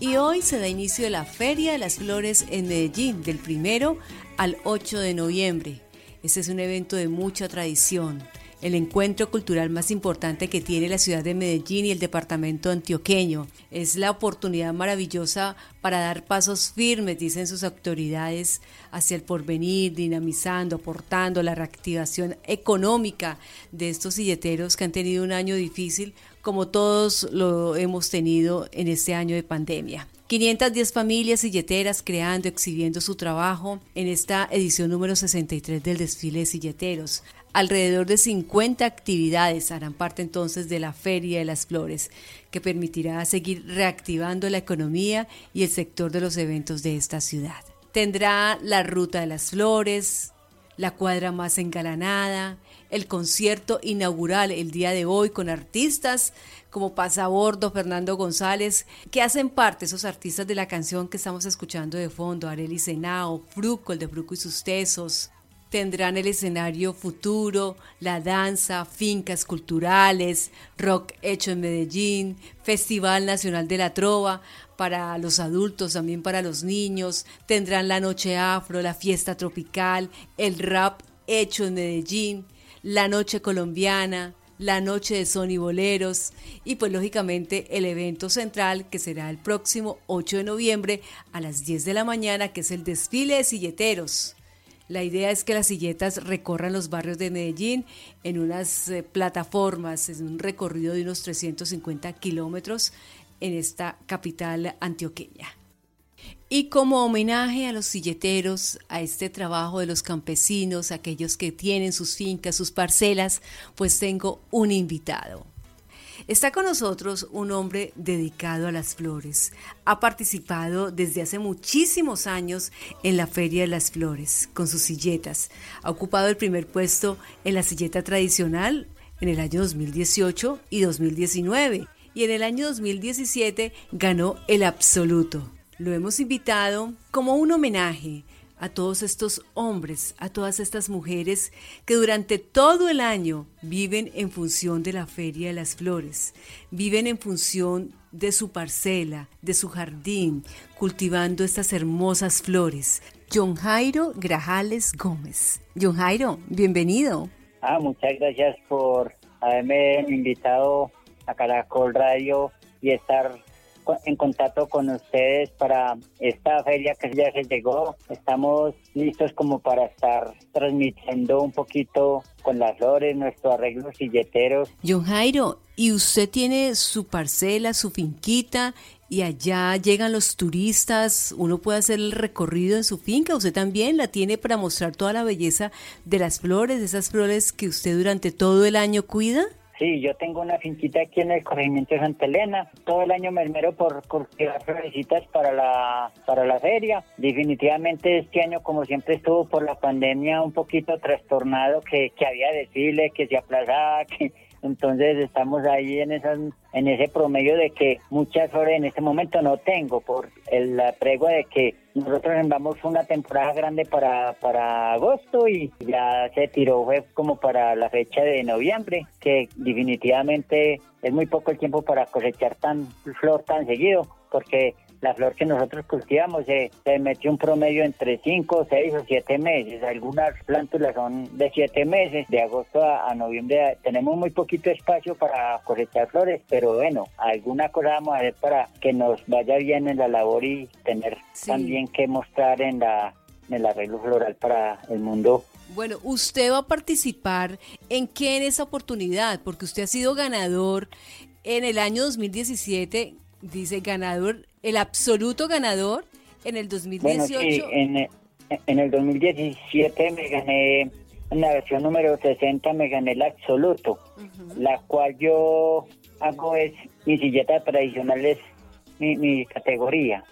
Y hoy se da inicio la Feria de las Flores en Medellín, del primero al 8 de noviembre. Este es un evento de mucha tradición el encuentro cultural más importante que tiene la ciudad de Medellín y el departamento antioqueño. Es la oportunidad maravillosa para dar pasos firmes, dicen sus autoridades, hacia el porvenir, dinamizando, aportando la reactivación económica de estos silleteros que han tenido un año difícil, como todos lo hemos tenido en este año de pandemia. 510 familias silleteras creando, exhibiendo su trabajo en esta edición número 63 del desfile de silleteros. Alrededor de 50 actividades harán parte entonces de la Feria de las Flores, que permitirá seguir reactivando la economía y el sector de los eventos de esta ciudad. Tendrá la Ruta de las Flores, la cuadra más engalanada, el concierto inaugural el día de hoy con artistas como Pasabordo, Fernando González, que hacen parte, esos artistas de la canción que estamos escuchando de fondo, Arely Senao, Fruco, el de Fruco y sus Tesos, tendrán el escenario futuro, la danza, fincas culturales, rock hecho en Medellín, Festival Nacional de la Trova para los adultos, también para los niños, tendrán la noche afro, la fiesta tropical, el rap hecho en Medellín, la noche colombiana, la noche de son boleros y pues lógicamente el evento central que será el próximo 8 de noviembre a las 10 de la mañana que es el desfile de silleteros la idea es que las silletas recorran los barrios de Medellín en unas eh, plataformas, en un recorrido de unos 350 kilómetros en esta capital antioqueña. Y como homenaje a los silleteros, a este trabajo de los campesinos, aquellos que tienen sus fincas, sus parcelas, pues tengo un invitado. Está con nosotros un hombre dedicado a las flores. Ha participado desde hace muchísimos años en la Feria de las Flores con sus silletas. Ha ocupado el primer puesto en la silleta tradicional en el año 2018 y 2019 y en el año 2017 ganó el absoluto. Lo hemos invitado como un homenaje a todos estos hombres, a todas estas mujeres que durante todo el año viven en función de la Feria de las Flores, viven en función de su parcela, de su jardín, cultivando estas hermosas flores. John Jairo Grajales Gómez. John Jairo, bienvenido. Ah, muchas gracias por haberme invitado a Caracol Radio y estar en contacto con ustedes para esta feria que ya se llegó. Estamos listos como para estar transmitiendo un poquito con las flores, nuestros arreglos silleteros. John Jairo, ¿y usted tiene su parcela, su finquita y allá llegan los turistas, uno puede hacer el recorrido en su finca, usted también la tiene para mostrar toda la belleza de las flores, de esas flores que usted durante todo el año cuida? Sí, yo tengo una finquita aquí en el corregimiento de Santa Elena. Todo el año me esmero por cultivar florecitas para la, para la feria. Definitivamente este año, como siempre estuvo por la pandemia, un poquito trastornado, que, que había desfile, que se aplazaba, que entonces estamos ahí en esas, en ese promedio de que muchas flores en este momento no tengo por el prego de que nosotros enviamos una temporada grande para, para agosto y ya se tiró fue como para la fecha de noviembre, que definitivamente es muy poco el tiempo para cosechar tan flor tan seguido, porque la flor que nosotros cultivamos se, metió un promedio entre 5, 6 o 7 meses. Algunas plántulas son de 7 meses, de agosto a, noviembre. Tenemos muy poquito espacio para cosechar flores, pero bueno, alguna cosa vamos a hacer para que nos vaya bien en la labor y tener también que mostrar en la en el arreglo floral para el mundo bueno, usted va a participar en qué en esa oportunidad, porque usted ha sido ganador en el año 2017, dice ganador el absoluto ganador en el 2018. Bueno, sí, en, en, el 2017 me gané, en la versión número 60 me gané el absoluto, la cual yo hago es, mi silleta tradicional es mi, categoría,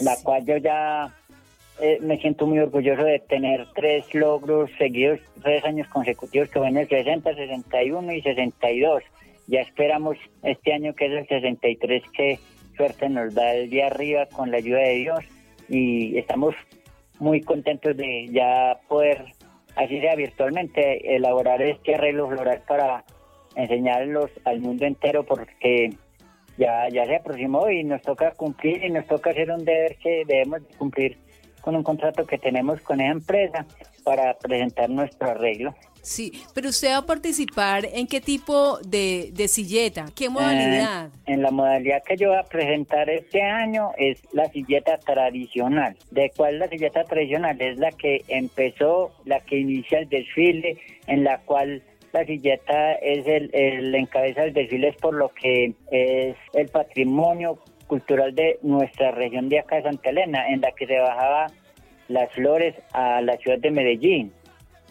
la cual yo ya eh, me siento muy orgulloso de tener tres logros seguidos, tres años consecutivos que van el 60, 61 y 62. Ya esperamos este año que es el 63 que suerte nos da el día arriba con la ayuda de Dios y estamos muy contentos de ya poder, así sea virtualmente, elaborar este arreglo floral para enseñarlos al mundo entero porque ya, ya se aproximó y nos toca cumplir y nos toca hacer un deber que debemos cumplir con un contrato que tenemos con esa empresa para presentar nuestro arreglo. Sí, pero usted va a participar en qué tipo de, de silleta, qué modalidad. en la modalidad que yo voy a presentar este año es la silleta tradicional. ¿De cuál la silleta tradicional? Es la que empezó, la que inicia el desfile, en la cual la silleta es el, el encabeza del desfile es por lo que es el patrimonio cultural de nuestra región de acá de Santa Elena, en la que se bajaba las flores a la ciudad de Medellín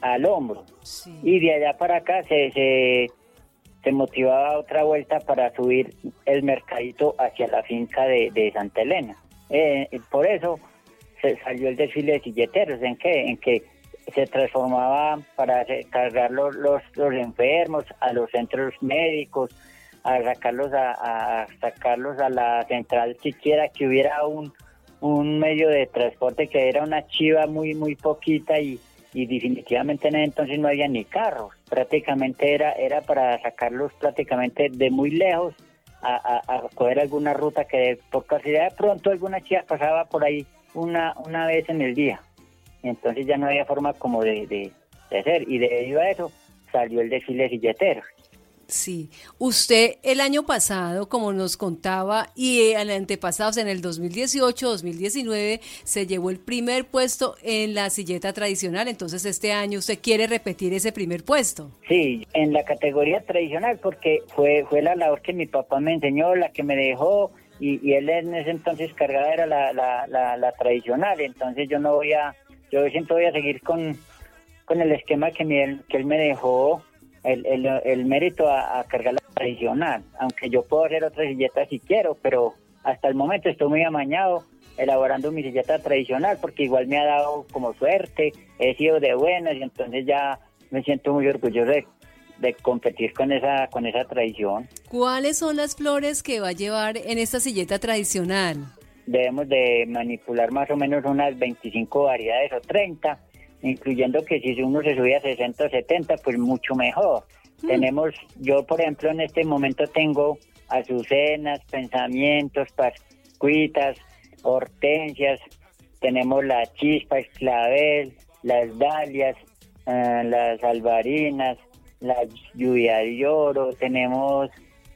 al hombro. Y de allá para acá se, se, motivaba otra vuelta para subir el mercadito hacia la finca de, Santa Elena. Eh, por eso se salió el desfile de silleteros, ¿en qué? En que se transformaba para cargar los, los, enfermos a los centros médicos, a sacarlos a, sacarlos a la central siquiera que hubiera un, un medio de transporte que era una chiva muy muy poquita y, y definitivamente en ese entonces no había ni carros, prácticamente era, era para sacarlos prácticamente de muy lejos a, a, coger alguna ruta que por casualidad de pronto alguna chica pasaba por ahí una, una vez en el día. Entonces ya no había forma como de, de, de hacer y debido a eso salió el desfile de silleteros. Sí, usted el año pasado, como nos contaba, y el antepasado, en el 2018-2019, se llevó el primer puesto en la silleta tradicional, entonces este año usted quiere repetir ese primer puesto. Sí, en la categoría tradicional, porque fue, fue la labor que mi papá me enseñó, la que me dejó, y, él en ese entonces cargada era la, la, la, tradicional, entonces yo no voy a, yo siempre voy a seguir con, con el esquema que, que él me dejó el, el, el mérito a, cargar la tradicional, aunque yo puedo hacer otra silleta si quiero, pero hasta el momento estoy muy amañado elaborando mi silleta tradicional porque igual me ha dado como suerte, he sido de buenas y entonces ya me siento muy orgulloso de, de competir con esa, con esa tradición. ¿Cuáles son las flores que va a llevar en esta silleta tradicional? Debemos de manipular más o menos unas 25 variedades o 30 incluyendo que si uno se subía a 60 o 70, pues mucho mejor. Mm. Tenemos, yo por ejemplo en este momento tengo azucenas, pensamientos, pascuitas, hortensias, tenemos la chispa, el clavel, las dalias, eh, las albarinas, la lluvia de oro, tenemos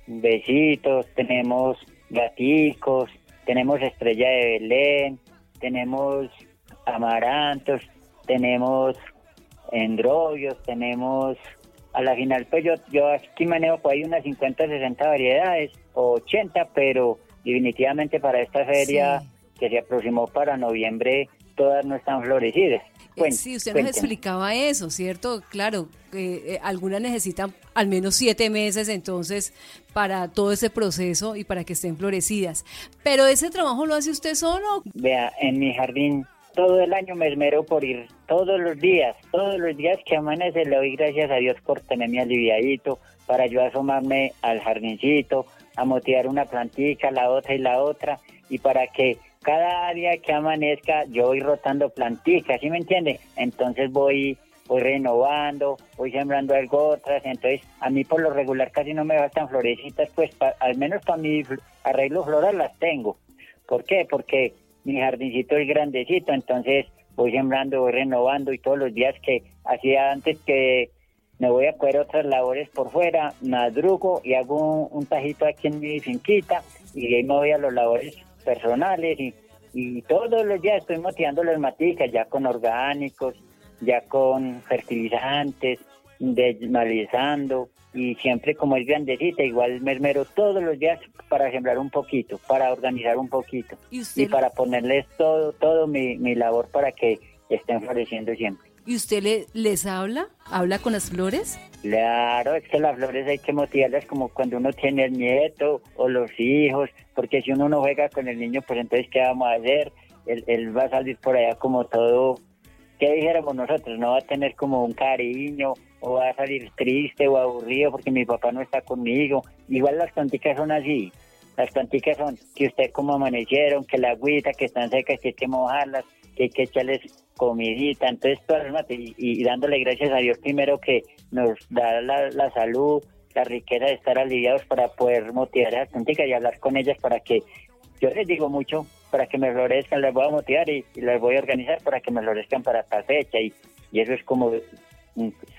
besitos, tenemos gaticos, tenemos estrella de Belén, tenemos amarantos, tenemos endrobios, tenemos a la final pues yo, yo aquí manejo por ahí unas 50, 60 variedades o 80, pero definitivamente para esta feria que se aproximó para noviembre todas no están florecidas. Eh, sí, usted nos explicaba eso, ¿cierto? Claro, eh, algunas necesitan al menos siete meses entonces para todo ese proceso y para que estén florecidas. Pero ese trabajo lo hace usted solo. Vea, en mi jardín todo el año me esmero por ir todos los días, todos los días que amanece le doy gracias a Dios por tenerme aliviadito, para yo asomarme al jardincito, a motivar una plantita, la otra y la otra, y para que cada día que amanezca yo voy rotando plantitas, ¿sí me entiende? Entonces voy voy renovando, voy sembrando algo otras, entonces a mí por lo regular casi no me bastan florecitas, pues al menos para mi arreglo floral las tengo. ¿Por qué? Porque mi jardincito es grandecito, entonces voy sembrando, voy renovando y todos los días que hacía antes que me voy a coger otras labores por fuera, madrugo y hago un, tajito aquí en mi finquita y ahí me voy a los labores personales y, y todos los días estoy motivando las maticas ya con orgánicos, ya con fertilizantes, desmalizando y siempre como es grandecita, igual me esmero todos los días para sembrar un poquito, para organizar un poquito y, para ponerles todo, todo mi, mi, labor para que estén floreciendo siempre. ¿Y usted le, les habla? ¿Habla con las flores? Claro, es que las flores hay que motivarlas como cuando uno tiene el nieto o los hijos, porque si uno no juega con el niño, pues entonces ¿qué vamos a hacer? Él, él va a salir por allá como todo ¿qué dijéramos nosotros? No va a tener como un cariño o va a salir triste o aburrido porque mi papá no está conmigo. Igual las plantitas son así. Las plantitas son que usted como amanecieron, que la agüita, que están secas, que hay que mojarlas, que hay que echarles comidita. Entonces, todas las y, y, dándole gracias a Dios primero que nos da la, salud, la riqueza de estar aliviados para poder motivar a las punticas y hablar con ellas para que yo les digo mucho para que me florezcan, les voy a motivar y, les voy a organizar para que me florezcan para esta fecha y, y eso es como,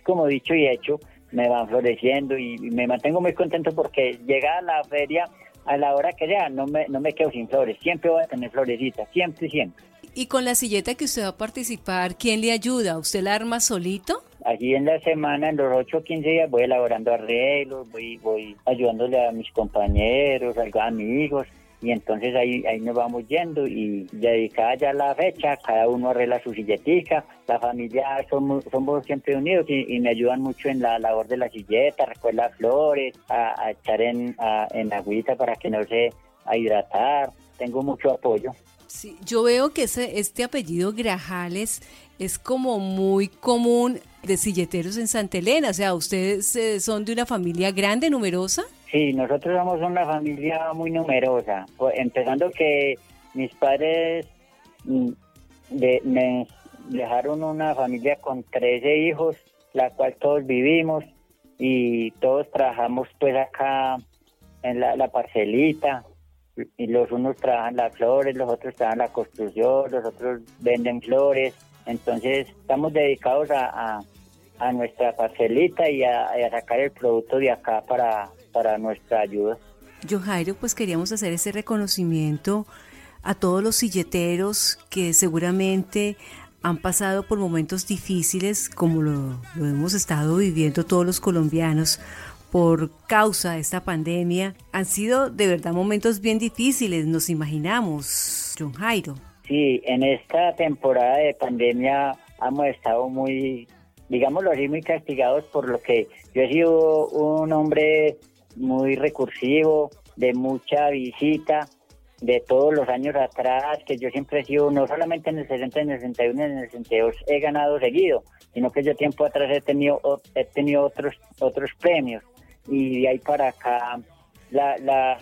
como dicho y hecho, me van floreciendo y, me mantengo muy contento porque llega a la feria a la hora que sea, no me, no me quedo sin flores, siempre voy a tener florecitas, siempre, siempre. Y con la silleta que usted va a participar, ¿quién le ayuda? ¿Usted la arma solito? Allí en la semana, en los 8 o 15 días, voy elaborando arreglos, voy, voy ayudándole a mis compañeros, a amigos, y entonces ahí, ahí nos vamos yendo y dedicada ya la fecha, cada uno arregla su silletica, la familia somos, somos siempre unidos y, me ayudan mucho en la labor de la silleta, recuerda flores, a, echar en, en agüita para que no se a hidratar, tengo mucho apoyo. Sí, yo veo que ese, este apellido Grajales es como muy común de silleteros en Santa Elena, o sea, ¿ustedes eh, son de una familia grande, numerosa? Sí, nosotros somos una familia muy numerosa, empezando que mis padres mm, me dejaron una familia con 13 hijos, la cual todos vivimos y todos trabajamos pues acá en la, parcelita. Y los unos trabajan las flores, los otros trabajan la construcción, los otros venden flores, entonces estamos dedicados a, a, nuestra parcelita y a sacar el producto de acá para, para nuestra ayuda. Yo, Jairo, pues queríamos hacer ese reconocimiento a todos los silleteros que seguramente han pasado por momentos difíciles como lo, hemos estado viviendo todos los colombianos por causa de esta pandemia. Han sido de verdad momentos bien difíciles, nos imaginamos, John Jairo. Sí, en esta temporada de pandemia hemos estado muy, digámoslo así, muy castigados por lo que yo he sido un hombre muy recursivo, de mucha visita, de todos los años atrás, que yo siempre he sido, no solamente en el 60, en el 61, en el 62 he ganado seguido, sino que yo tiempo atrás he tenido, he tenido otros, otros premios. Y de ahí para acá, la, la,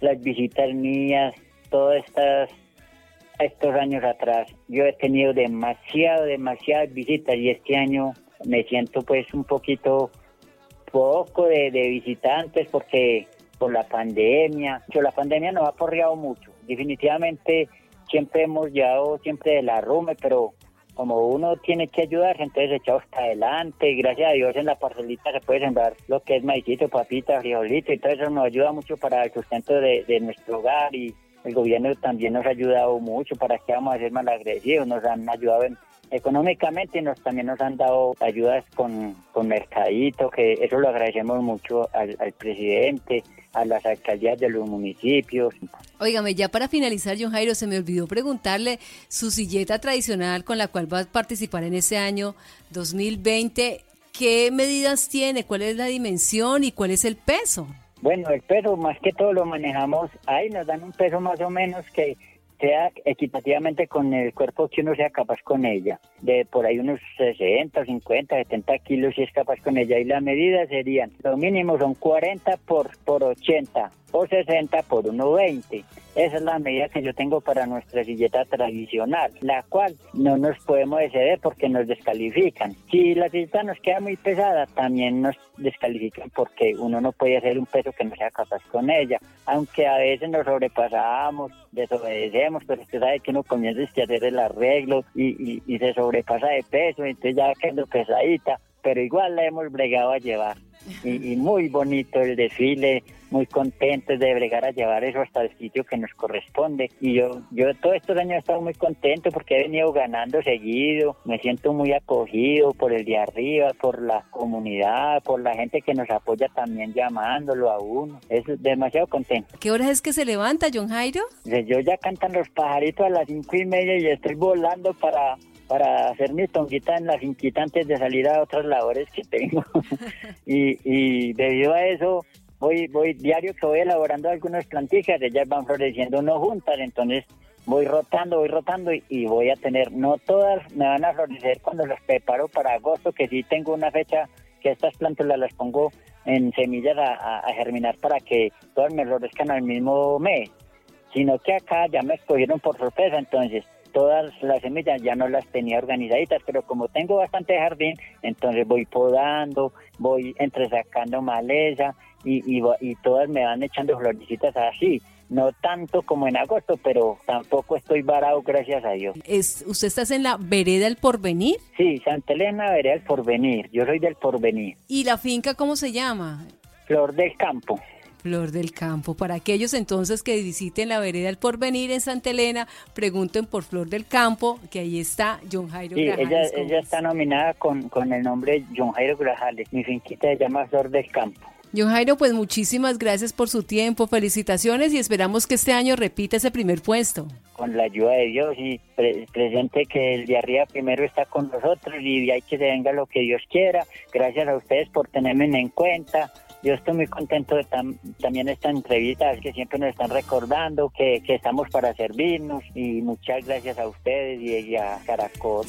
las visitas mías, todas estas estos años atrás, yo he tenido demasiado, demasiadas visitas y este año me siento pues un poquito poco de, visitantes porque por la pandemia, yo, la pandemia nos ha porreado mucho. Definitivamente siempre hemos llevado siempre de la rume, pero como uno tiene que ayudar, entonces echamos hasta adelante. Gracias a Dios en la parcelita se puede sembrar lo que es maicito, papita, frijolito, y todo eso nos ayuda mucho para el sustento de, de nuestro hogar y el gobierno también nos ha ayudado mucho para que vamos a ser más agresivos, nos han ayudado en, económicamente nos también nos han dado ayudas con, con Mercadito, que eso lo agradecemos mucho al, presidente, a las alcaldías de los municipios. Óigame, ya para finalizar, John Jairo, se me olvidó preguntarle su silleta tradicional con la cual va a participar en ese año 2020. ¿Qué medidas tiene? ¿Cuál es la dimensión y cuál es el peso? Bueno, el peso más que todo lo manejamos ahí, nos dan un peso más o menos que sea equitativamente con el cuerpo que uno sea capaz con ella. De por ahí unos 60, 50, 70 kilos si es capaz con ella. Y las medidas serían, lo mínimo son 40 por, por 80 o 60 por 1,20. Esa es la medida que yo tengo para nuestra silleta tradicional, la cual no nos podemos exceder porque nos descalifican. Si la silleta nos queda muy pesada, también nos descalifican porque uno no puede hacer un peso que no sea capaz con ella. Aunque a veces nos sobrepasamos, desobedecemos, pero usted sabe que uno comienza a hacer el arreglo y, y se sobrepasa de peso, entonces ya queda pesadita, pero igual la hemos bregado a llevar y, muy bonito el desfile, muy contento de bregar a llevar eso hasta el sitio que nos corresponde. Y yo, yo todos estos años he estado muy contento porque he venido ganando seguido, me siento muy acogido por el de arriba, por la comunidad, por la gente que nos apoya también llamándolo a uno. Es demasiado contento. ¿Qué hora es que se levanta, John Jairo? Yo ya cantan los pajaritos a las cinco y media y estoy volando para para hacer mi tonguita en las finquita antes de salir a otras labores que tengo. y, y debido a eso, voy, voy diario que voy elaborando algunas plantillas, ellas van floreciendo no juntas, entonces voy rotando, voy rotando y, voy a tener, no todas me van a florecer cuando las preparo para agosto, que sí tengo una fecha que estas plantas las pongo en semillas a, a germinar para que todas me florezcan al mismo mes, sino que acá ya me escogieron por sorpresa, entonces todas las semillas ya no las tenía organizaditas, pero como tengo bastante jardín, entonces voy podando, voy entresacando maleza y, y, y todas me van echando florecitas así no tanto como en agosto, pero tampoco estoy varado, gracias a Dios. ¿Es, ¿Usted está en la vereda del Porvenir? Sí, Santa Elena, vereda del Porvenir. Yo soy del Porvenir. ¿Y la finca cómo se llama? Flor del Campo. Flor del Campo. Para aquellos entonces que visiten la vereda del Porvenir en Santa Elena, pregunten por Flor del Campo, que ahí está John Jairo sí, Ella, ella está nominada con, con el nombre John Jairo Grajales. Mi finquita se llama Flor del Campo. John Jairo, pues muchísimas gracias por su tiempo, felicitaciones y esperamos que este año repita ese primer puesto. Con la ayuda de Dios y presente que el de arriba primero está con nosotros y de ahí que se venga lo que Dios quiera. Gracias a ustedes por tenerme en cuenta. Yo estoy muy contento de también esta entrevista, que siempre nos están recordando que, estamos para servirnos y muchas gracias a ustedes y, a Caracol.